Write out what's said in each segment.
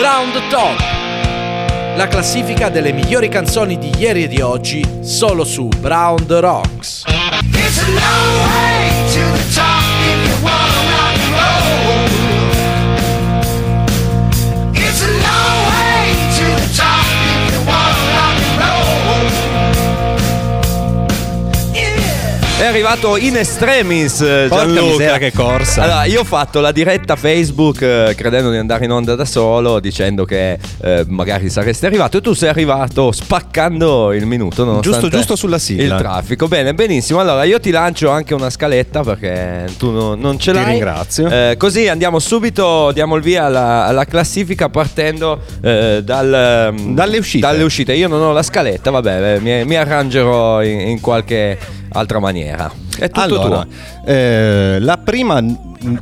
Round Top, la classifica delle migliori canzoni di ieri e di oggi solo su Brown the Rocks. It's long way È arrivato in extremis eh, Porca Gianluca. miseria, che corsa. Allora, io ho fatto la diretta Facebook eh, credendo di andare in onda da solo, dicendo che eh, magari saresti arrivato e tu sei arrivato spaccando il minuto. nonostante Giusto, giusto sulla sigla. Il traffico. Bene, benissimo. Allora, io ti lancio anche una scaletta perché tu no- non ce Ti l'hai. ringrazio. Eh, così andiamo subito, diamo il via alla, alla classifica partendo eh, dal, Dalle uscite. Dalle uscite. Io non ho la scaletta, vabbè, eh, mi, mi arrangerò in, in qualche altra maniera. È tutto allora, tuo. eh, la prima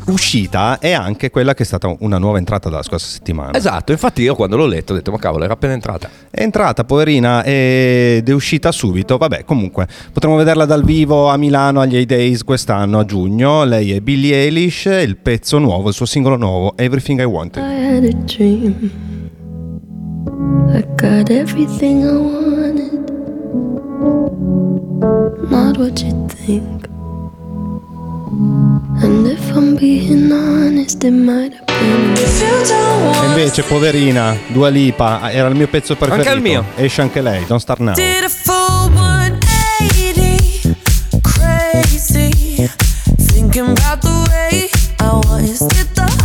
uscita è anche quella che è stata una nuova entrata della scorsa settimana. Esatto, infatti io quando l'ho letto ho detto ma cavolo era appena entrata. È entrata, poverina, ed è uscita subito. Vabbè, comunque, potremo vederla dal vivo a Milano agli A-Days quest'anno, a giugno. Lei è Billie Eilish, il pezzo nuovo, il suo singolo nuovo, Everything I Wanted. I had a dream. I got everything I wanted. Not what you think. And if I'm being honest, it might have been. E invece, poverina, Dua Lipa, era il mio pezzo preferito. Anche il mio. Esce anche lei, Don't Start Now. Did a full 180, crazy. Thinking about the way I was. Did the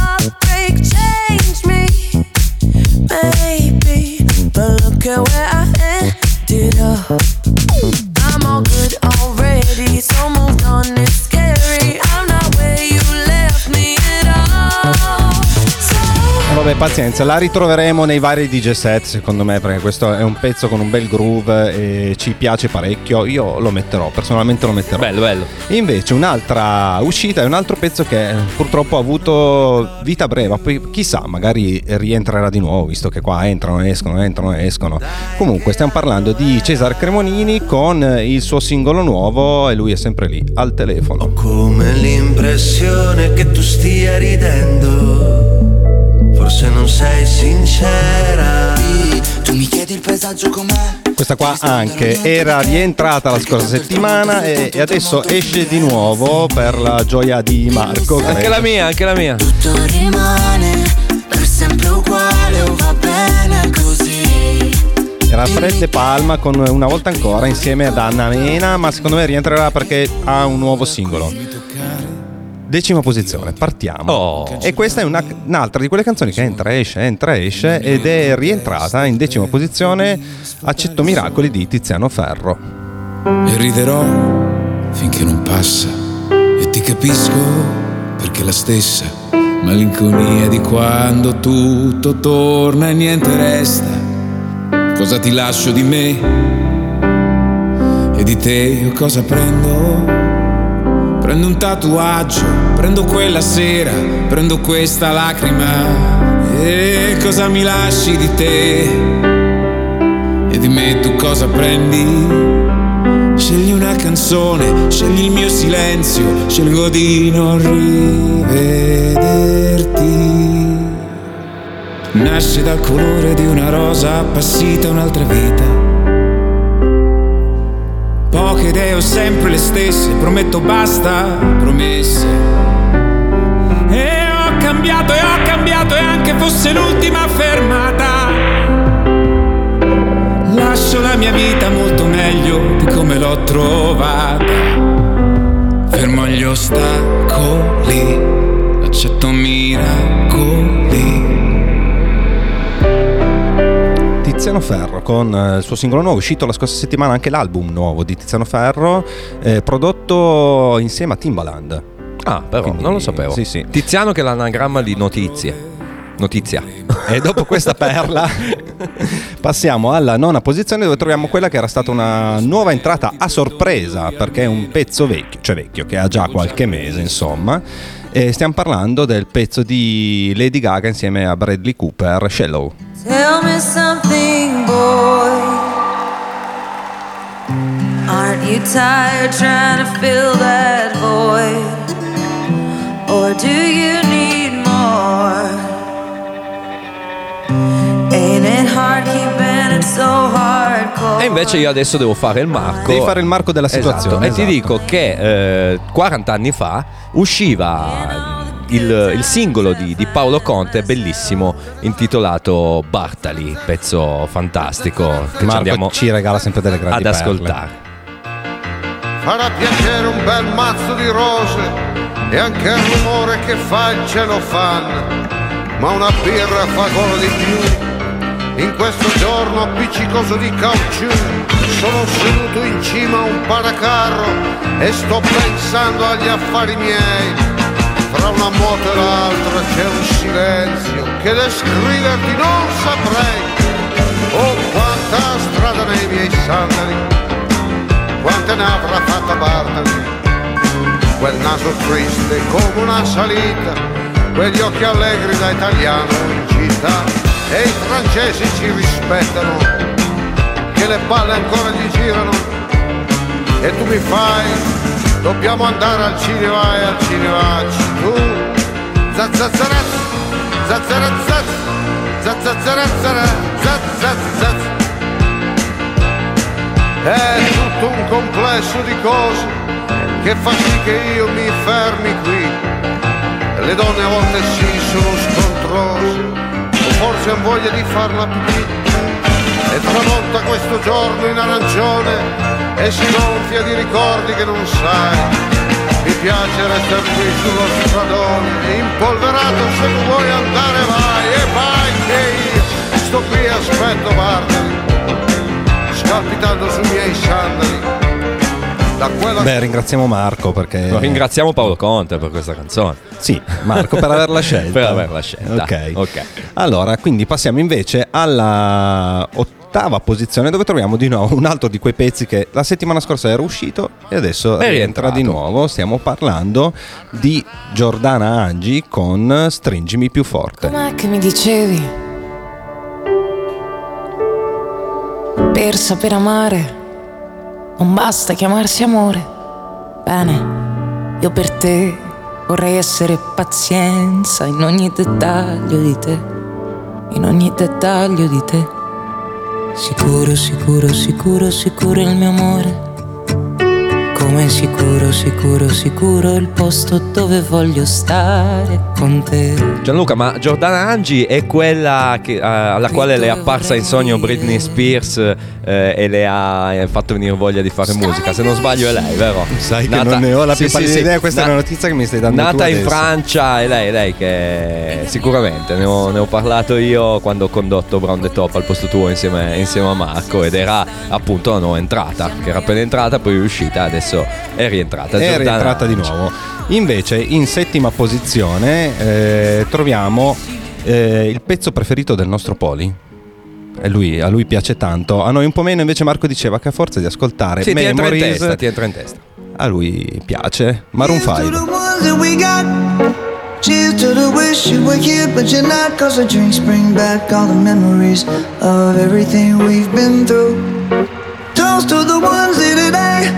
pazienza, la ritroveremo nei vari DJ set, secondo me, perché questo è un pezzo con un bel groove e ci piace parecchio. Io lo metterò, personalmente lo metterò. Bello, bello. Invece un'altra uscita è un altro pezzo che purtroppo ha avuto vita breve, poi chissà, magari rientrerà di nuovo, visto che qua entrano, escono, entrano, escono. Comunque stiamo parlando di Cesare Cremonini con il suo singolo nuovo e lui è sempre lì al telefono. Come l'impressione che tu stia ridendo. Forse non sei sincera. Tu mi chiedi il paesaggio com'è? Questa qua anche era rientrata la scorsa settimana e, e adesso esce di nuovo per la gioia di Marco. Anche credo. la mia, anche la mia. tutto rimane per sempre uguale o va bene così. Era Fred Palma con una volta ancora insieme ad Anna Mena, ma secondo me rientrerà perché ha un nuovo singolo. Decima posizione, partiamo. Oh. E questa è una- un'altra di quelle canzoni che entra, esce, entra, esce ed è rientrata in decima posizione Accetto Miracoli di Tiziano Ferro. E riderò finché non passa E ti capisco perché la stessa Malinconia di quando tutto torna e niente resta Cosa ti lascio di me E di te io cosa prendo? Prendo un tatuaggio, prendo quella sera Prendo questa lacrima E cosa mi lasci di te? E di me tu cosa prendi? Scegli una canzone, scegli il mio silenzio, scelgo di non rivederti. Nasce dal colore di una rosa appassita un'altra vita. Poche idee ho sempre le stesse, prometto basta, promesse. E ho cambiato e ho cambiato e anche fosse l'ultima fermata. Lascio la mia vita molto meglio di come l'ho trovata. Fermo gli ostacoli, accetto miracoli. Tiziano Ferro con eh, il suo singolo nuovo, uscito la scorsa settimana anche l'album nuovo di Tiziano Ferro, eh, prodotto insieme a Timbaland. Ah, però Quindi- non lo sapevo. sì, sì. Tiziano che è l'anagramma di notizie. Notizia. E dopo questa perla passiamo alla nona posizione dove troviamo quella che era stata una nuova entrata a sorpresa perché è un pezzo vecchio, cioè vecchio che ha già qualche mese insomma. E stiamo parlando del pezzo di Lady Gaga insieme a Bradley Cooper, Shallow. Tell me something, boy. Aren't you tired trying to fill that void? Or do you need more? Ain't it hard keeping it so hardcore? E invece io adesso devo fare il marco. Devi fare il marco della esatto. situazione. Esatto. E ti esatto. dico che eh, 40 anni fa usciva il, il singolo di, di Paolo Conte, bellissimo, intitolato Bartali, pezzo fantastico che ci Marco andiamo ci regala sempre delle grandi ad perle. ascoltare. Farà piacere un bel mazzo di rose e anche il rumore che fa il celofan. Ma una birra fa ancora di più. In questo giorno appiccicoso di caucciù sono seduto in cima a un paracarro e sto pensando agli affari miei. Fra una moto e l'altra c'è un silenzio che descriverti non saprei. Oh, quanta strada nei miei sandali quante ne avrà fatta Bartali quel naso triste come una salita quegli occhi allegri da italiano in città. E i francesi ci rispettano che le palle ancora gli girano. E tu mi fai dobbiamo andare al cinema e al cinema tu zazzazaraz zazzarazaz zazzazarazara zazzazaz è tutto un complesso di cose che fa sì che io mi fermi qui. Le donne a volte sì sono scontrose, o forse hanno voglia di farla pipì. E tramonta questo giorno in arancione e si gonfia di ricordi che non sai. Mi piace restare qui sullo stradone, impolverato se tu vuoi andare vai e vai che io sto qui e aspetto Bartali scalpitando sui miei sandali. Da quella Beh, ringraziamo Marco perché. Ringraziamo Paolo Conte per questa canzone. Sì, Marco per averla scelta. Per averla scelta. Ok. Ok. Allora, quindi passiamo invece alla ottava posizione dove troviamo di nuovo un altro di quei pezzi che la settimana scorsa era uscito e adesso È rientra rientrato. di nuovo. Stiamo parlando di Giordana Angi con Stringimi più forte. Com'è che mi dicevi? Per saper amare non basta chiamarsi amore. Bene, io per te vorrei essere pazienza in ogni dettaglio di te, in ogni dettaglio di te. Sicuro, sicuro, sicuro, sicuro il mio amore. Come sicuro, sicuro, sicuro il posto dove voglio stare con te. Gianluca, ma Giordana Angi è quella che- eh, alla quale le è apparsa in sogno Britney Spears eh, e le ha fatto venire voglia di fare musica. Se non sbaglio è lei, vero? Sai che non ne ho la più Sì, pallida sì, idea, questa è Na- una notizia che mi stai dando tu Nata in adesso. Francia, è lei, è lei che sicuramente ne ho, ne ho parlato io quando ho condotto Brown the Top al posto tuo insieme, insieme a Marco ed era appunto la nuova entrata, che era appena entrata, poi è uscita, adesso è rientrata. è Giordana rientrata di Angi. nuovo. Invece, in settima posizione, eh, troviamo eh, il pezzo preferito del nostro Poli. E lui, a lui piace tanto, a noi un po' meno. Invece, Marco diceva che a forza di ascoltare Sì, ti entra in Memories, testa, ti entra in testa. a lui piace. Maroon Cheers to 5. the ones that we got. Cheers to the wish you were here, but you're not. Cause the drinks bring back all the memories of everything we've been through. Toast to the ones here today.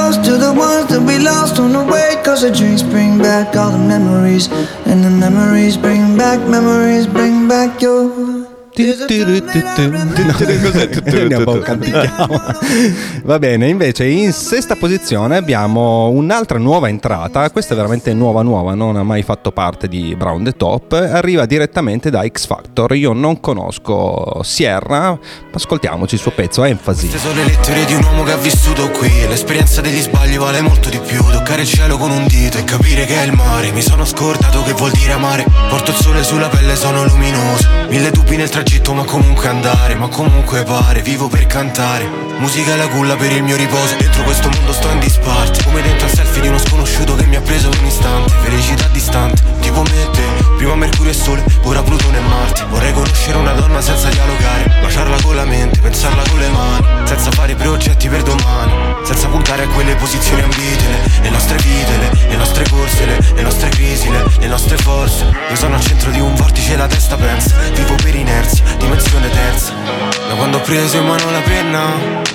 Toast to the ones that we lost on the way. Cause the drinks bring back all the memories. And the memories bring back, memories bring back your. Va bene, invece in sesta posizione abbiamo un'altra nuova entrata, questa è veramente nuova nuova, non ha mai fatto parte di Brown the Top, arriva direttamente da X Factor, io non conosco Sierra, ascoltiamoci il suo pezzo, Enfasi. Queste sono le lettere di un uomo che ha vissuto qui L'esperienza degli sbagli vale molto di più Toccare il cielo con un dito e capire che è il mare Mi sono scordato che vuol dire amare Porto il sole sulla pelle, sono luminoso Mille dubbi nel tragitto ma comunque andare Ma comunque pare, vivo per cantare. Musica è la culla per il mio riposo. Dentro questo mondo sto in disparte. Come dentro al selfie di uno sconosciuto che mi ha preso un istante. Felicità distante, tipo me e te. Prima Mercurio e Sole, ora Plutone e Marte. Vorrei conoscere una donna senza dialogare. Baciarla con la mente, pensarla con le mani. Senza fare progetti per domani. Senza puntare a quelle posizioni ambite le nostre vite, le, le nostre corse Le, le nostre crisi, le, le nostre forze. Io sono al centro di un vortice e la testa pensa. Vivo per inerzia, dimensione terza Da quando ho preso in mano la penna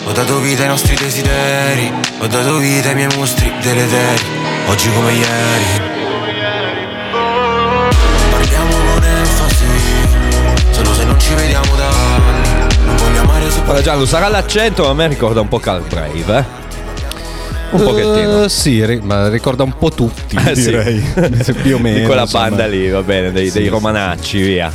Ho dato vita ai nostri desideri Ho dato vita ai miei mostri deleteri Oggi come ieri Parliamo con enfasi Solo se non ci vediamo da anni Non voglio amare se Guarda Gianlu, sarà l'accento, ma a me ricorda un po' Carl Brave, eh? Un pochettino. Eh, sì, ri- ma ricorda un po' tutti, Eh, sì. direi. Più o meno. Di quella insomma. banda lì, va bene, dei, Sì, dei sì. romanacci, via.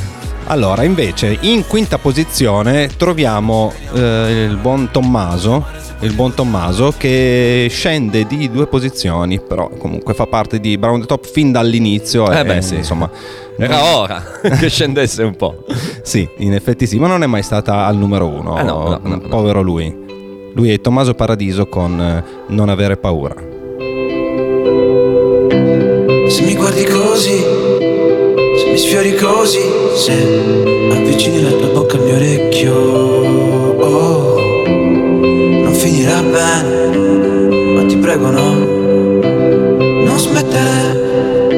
Allora, invece, in quinta posizione troviamo eh, il buon Tommaso. Il buon Tommaso che scende di due posizioni, però comunque fa parte di Brown the Top fin dall'inizio. Eh e, beh, sì. Insomma, Era non- ora che scendesse un po'. Sì, in effetti sì, ma non è mai stata al numero uno. No, no, no, no. Povero lui. Lui è Tommaso Paradiso con eh, Non avere paura. Se mi guardi così, se mi sfiori così, se avvicini la tua bocca al mio orecchio, oh, non finirà bene, ma ti prego no, non smettere,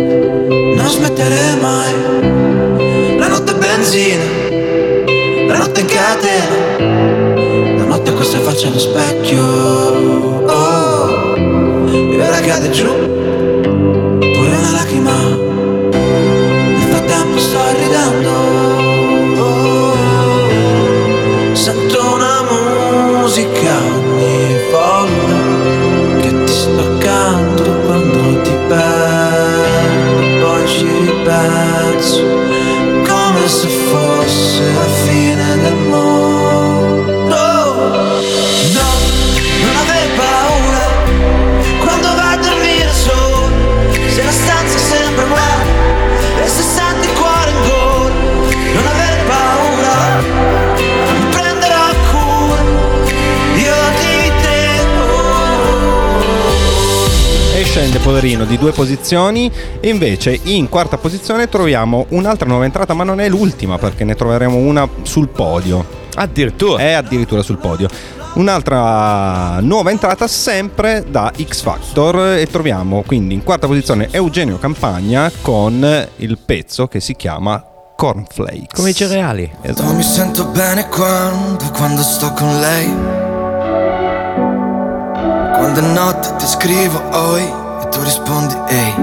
non smettere mai. La notte è benzina, la notte è catena, la notte questa faccia allo specchio, oh, e ora cade giù pure una lacrima musica poverino di due posizioni e invece in quarta posizione troviamo un'altra nuova entrata, ma non è l'ultima perché ne troveremo una sul podio. Addirittura. È addirittura sul podio. Un'altra nuova entrata sempre da X Factor e troviamo quindi in quarta posizione Eugenio Campagna con il pezzo che si chiama Cornflakes. Come i cereali. Esatto. Non mi sento bene quando, quando sto con lei Quando è notte ti scrivo oi tu rispondi ehi.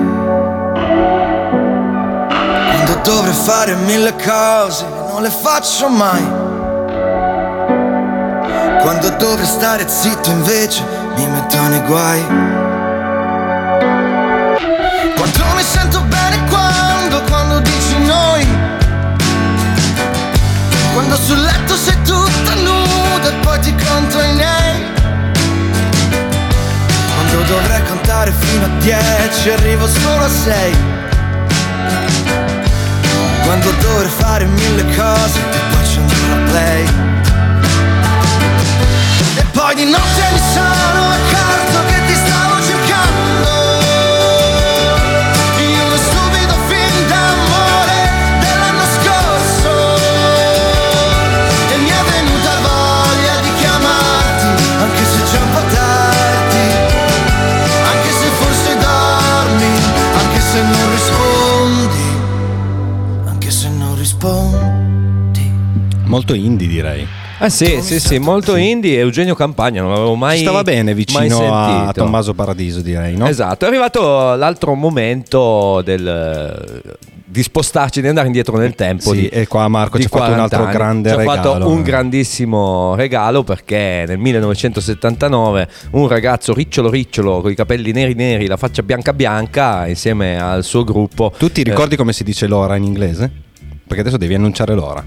Quando dovrei fare mille cose non le faccio mai. Quando dovrei stare zitto invece mi metto nei guai. Quanto mi sento bene quando, quando dici noi. Quando sul letto sei tutta nuda e poi ti conto i miei contare fino a dieci arrivo solo a sei. Quando dovrei fare mille cose e poi c'è una play. E poi di notte direi. Ah sì, sì, sì, molto indie. Eugenio Campagna, non l'avevo mai Stava bene mai vicino a. Tommaso Paradiso direi, no? Esatto, è arrivato l'altro momento del, di spostarci, di andare indietro nel tempo. Sì, di, e qua Marco ci ha fatto un 40 altro anni. grande ci regalo. ha fatto un grandissimo regalo perché nel 1979 un ragazzo ricciolo ricciolo con i capelli neri neri, la faccia bianca bianca, insieme al suo gruppo. Tu ti ricordi come si dice l'ora in inglese? Perché adesso devi annunciare l'ora.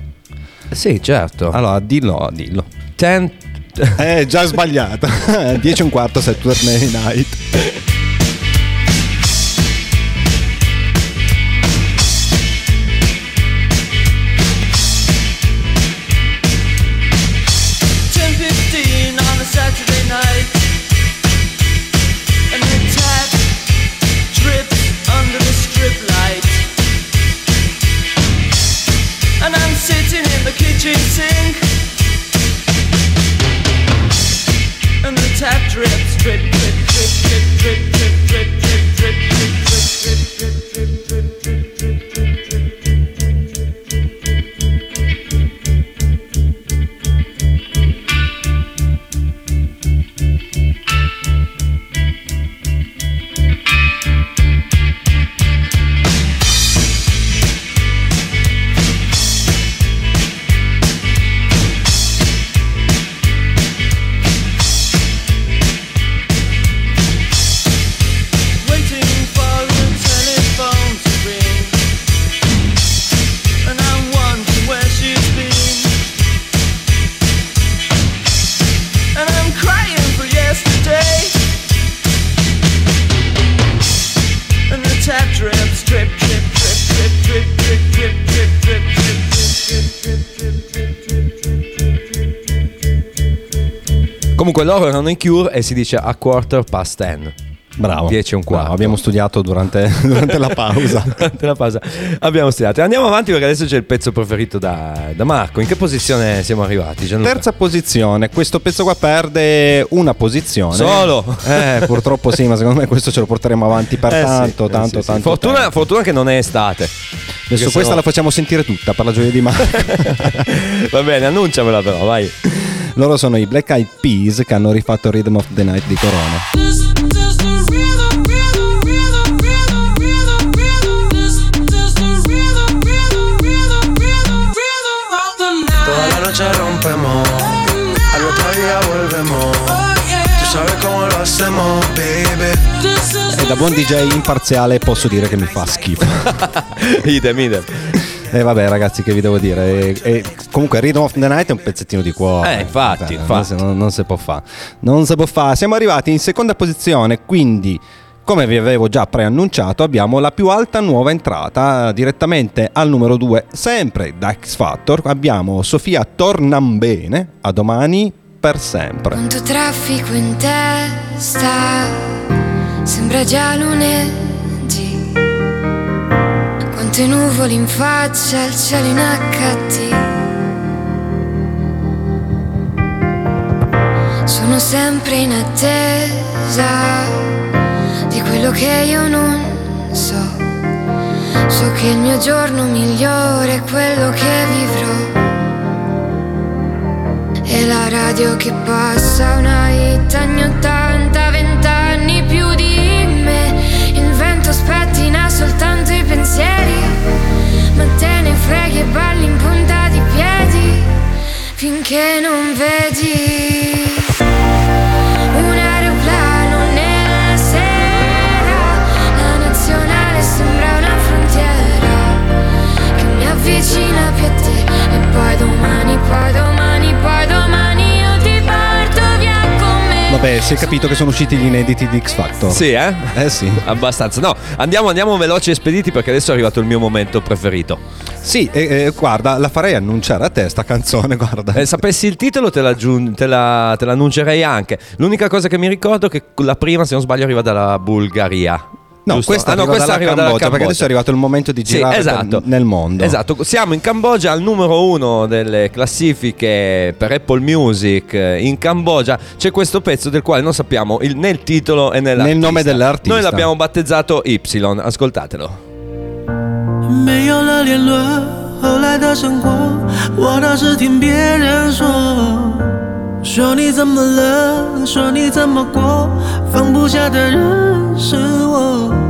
Sì, certo. Allora, dillo, dillo. Ten- Eh, già sbagliato. 10 e un quarto Saturday Night. drip, drip, drip, drip, drip, drip, drip, drip, drip, drip, drip, drip, drip. Comunque loro erano in cure e si dice a quarter past ten. Bravo. 10 e un quarto. Bravo, abbiamo studiato durante, durante la pausa. Durante la pausa abbiamo studiato. Andiamo avanti perché adesso c'è il pezzo preferito da, da Marco. In che posizione siamo arrivati? Gianluca? Terza posizione, questo pezzo qua perde una posizione. Solo? Eh, purtroppo sì, ma secondo me questo ce lo porteremo avanti per Eh sì, tanto, eh tanto, sì, sì. tanto. Fortuna, tempo. fortuna che non è estate. Adesso questa sennò- la facciamo sentire tutta per la gioia di Marco. Va bene, annunciamela però, vai. Loro sono i Black Eyed Peas che hanno rifatto Rhythm of the Night di Corona. E eh, da buon DJ imparziale posso dire che mi fa schifo. idem, idem. E eh vabbè ragazzi che vi devo dire, e, e comunque Rhythm of the Night è un pezzettino di cuore Eh, infatti, Eh, infatti. Non, si- non- non si può fare Non si può fare Siamo arrivati in seconda posizione Quindi come vi avevo già preannunciato abbiamo la più alta nuova entrata direttamente al numero 2 sempre da X Factor abbiamo Sofia Tornambene a domani per sempre Quanto traffico in testa, sembra già lunedì. Quante nuvole in faccia, il cielo in HD. Sono sempre in attesa di quello che io non so. So che il mio giorno migliore è quello che vivrò. E la radio che passa una hit anni 80, vent'anni più di me Il vento spettina soltanto i pensieri Ma te ne freghi e balli in punta di piedi Finché non vedi Vabbè si è capito che sono usciti gli inediti di X Factor Sì, eh? Eh sì Abbastanza. No, andiamo, andiamo veloci e spediti perché adesso è arrivato il mio momento preferito. Sì e- e guarda la farei annunciare a te sta canzone guarda Eh, sapessi il titolo te, te la, te l'annuncerei anche. L'unica cosa che mi ricordo è che la prima, se non sbaglio, arriva dalla Bulgaria. No, Giusto? questa, Ah, no, arriva questa dalla arriva Cambogia, dalla perché adesso è arrivato il momento di Sì, girare esatto. per- nel mondo. Esatto, siamo in Cambogia al numero uno delle classifiche per Apple Music. In Cambogia c'è questo pezzo del quale non sappiamo il- né il titolo e né l'artista. nome dell'artista. Noi l'abbiamo battezzato Y, ascoltatelo. 没有了联络，后来的生活，我倒是听别人说，说你怎么了，说你怎么过，放不下的人 是我。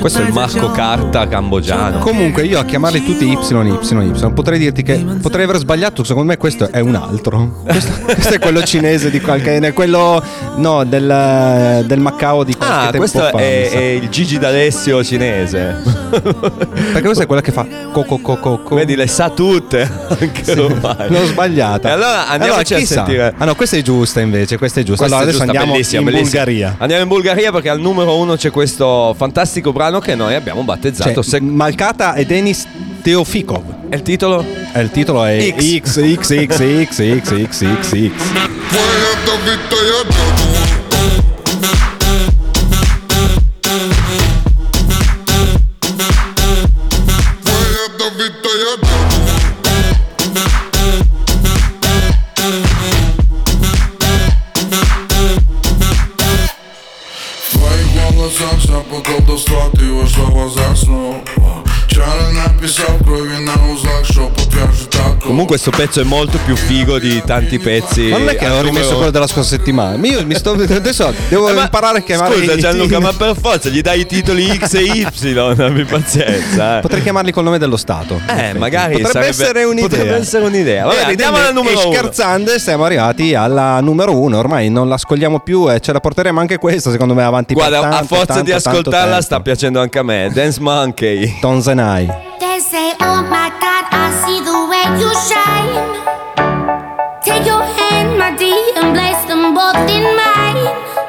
Questo è il Marco Carta cambogiano. Comunque io a chiamarli tutti Y, Y, Y, potrei dirti che potrei aver sbagliato, secondo me questo è un altro. Questo, questo è quello cinese di qualche... quello no, del, del Macao di qualche ah, tempo questo fa, è, è, il Gigi D'Alessio cinese. Perché questa è quella che fa coco coco coco. Vedi, le sa tutte. Anche sì, L'ho sbagliata. E allora andiamoci allora, a sentire. Ah no, questa è giusta invece, questa è giusta. Questa allora è adesso giusta, andiamo bellissima, in bellissima. Bulgaria. Andiamo in Bulgaria perché al numero uno c'è questo fantastico brano che noi abbiamo battezzato. Cioè, Sec- Malcata e Denis Teofikov. E il titolo? E il titolo è X. X, X, X, X, X, X, X, X. questo pezzo è molto più figo di tanti pezzi. Ma non è che al ho rimesso quello della scorsa settimana. Ma Io mi sto. Adesso devo Eh, ma imparare a chiamare. Scusa Gianluca, ma per forza gli dai i titoli X e Y, abbi pazienza. eh. Potrei chiamarli col nome dello Stato. Eh, effetti. magari potrebbe sarebbe- essere un'idea. potrebbe essere un'idea. Vabbè, Eh, andiamo alla numero e uno. scherzando, siamo arrivati alla numero uno. Ormai non la scogliamo più e ce la porteremo anche questa, secondo me, avanti Guarda, per tanto, a forza tanto, di tanto ascoltarla sta piacendo anche a me. Dance Monkey. Tonzenai. They say, Oh my God, I see the. Take your hand, my dear, and place them both in mine.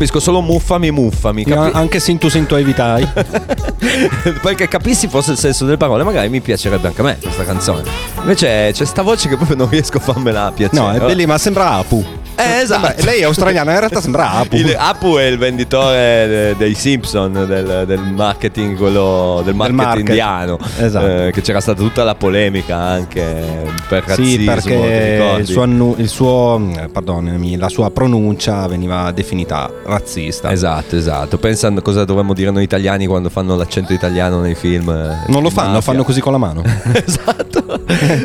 Capisco solo muffami, muffami. Capi- anche Sintu Sintu Evitai. Perché capissi forse il senso delle parole, magari mi piacerebbe anche a me questa canzone. Invece c'è sta voce che proprio non riesco a farmela piacere. No, è bellissima, ma sembra Apu. Eh, esatto. Vabbè, lei è australiana, in realtà sembra Apu. Il Apu è il venditore de- dei Simpson del, del marketing, quello del marketing market. indiano. Esatto. Eh, che c'era stata tutta la polemica anche per Sì, razzismo. ti perché il suo, annu- il suo- pardonami, la sua pronuncia veniva definita razzista. Esatto, esatto. Pensa a cosa dovremmo dire noi italiani quando fanno l'accento italiano nei film. eh, Non lo fanno, mafia. fanno così con la mano.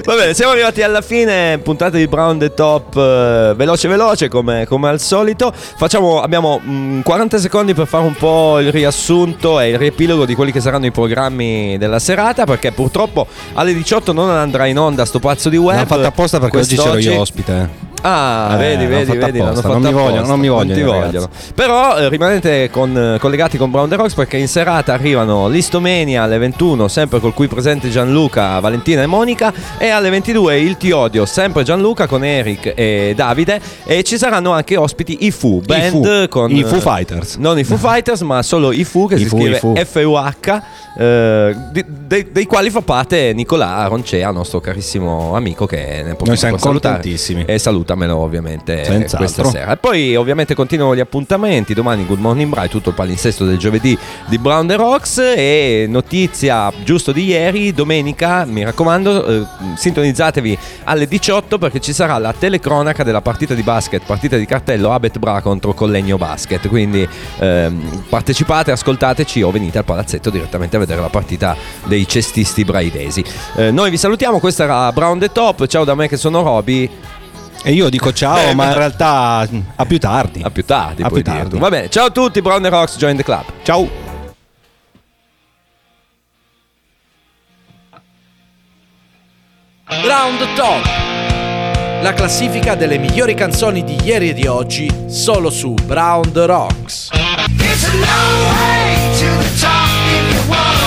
Va bene, siamo arrivati alla fine, puntata di Brown the Top, eh, veloce veloce come, come al solito. Facciamo, abbiamo mm, 40 secondi per fare un po' il riassunto e il riepilogo di quelli che saranno i programmi della serata, perché purtroppo alle 18 non andrà in onda sto pazzo di web. L'hanno fatto apposta perché oggi c'ero Quest'oggi- io ospite. Ah, Eh, vedi, vedi, vedi, l'hanno fatto non mi vogliono, non mi vogliono, ti ragazzi. vogliono. Però eh, rimanete con- eh, collegati con Brown the Rocks perché in serata arrivano Listomania alle 21, sempre col qui presente Gianluca, Valentina e Monica, e alle 22 il Ti Odio, sempre Gianluca con Eric e Davide, e ci saranno anche ospiti i Fu, band Fu, con... i Foo Fighters. Non i Foo Fighters, ma solo i Fu, che I si Fu, scrive i Fu. F-U-H, eh, di- dei, dei quali fa parte Nicolà Roncea, nostro carissimo amico che ne può Noi siamo salutare. contentissimi. E salutamelo ovviamente eh, Senz'altro. questa sera. E poi ovviamente continuano gli appuntamenti. Domani Good Morning Bright, tutto il palinsesto del giovedì di Brown the Rocks. E notizia giusto di ieri, domenica, mi raccomando, eh, sintonizzatevi alle 18 perché ci sarà la telecronaca della partita di basket, partita di cartello Abet Bra contro Collegno Basket. Quindi ehm, partecipate, ascoltateci o venite al palazzetto direttamente a vedere la partita dei cestisti braidesi. Eh, noi vi salutiamo, questa era Brown the Top. Ciao da me che sono Roby. E io dico ciao, Eh, ma in realtà a più tardi. A più tardi, A puoi più tardi. tu. Va bene, ciao a tutti, Brown the Rocks, join the club. Ciao. Round Top. La classifica delle migliori canzoni di ieri e di oggi solo su Brown the Rocks. It's a long way to the top if you wanna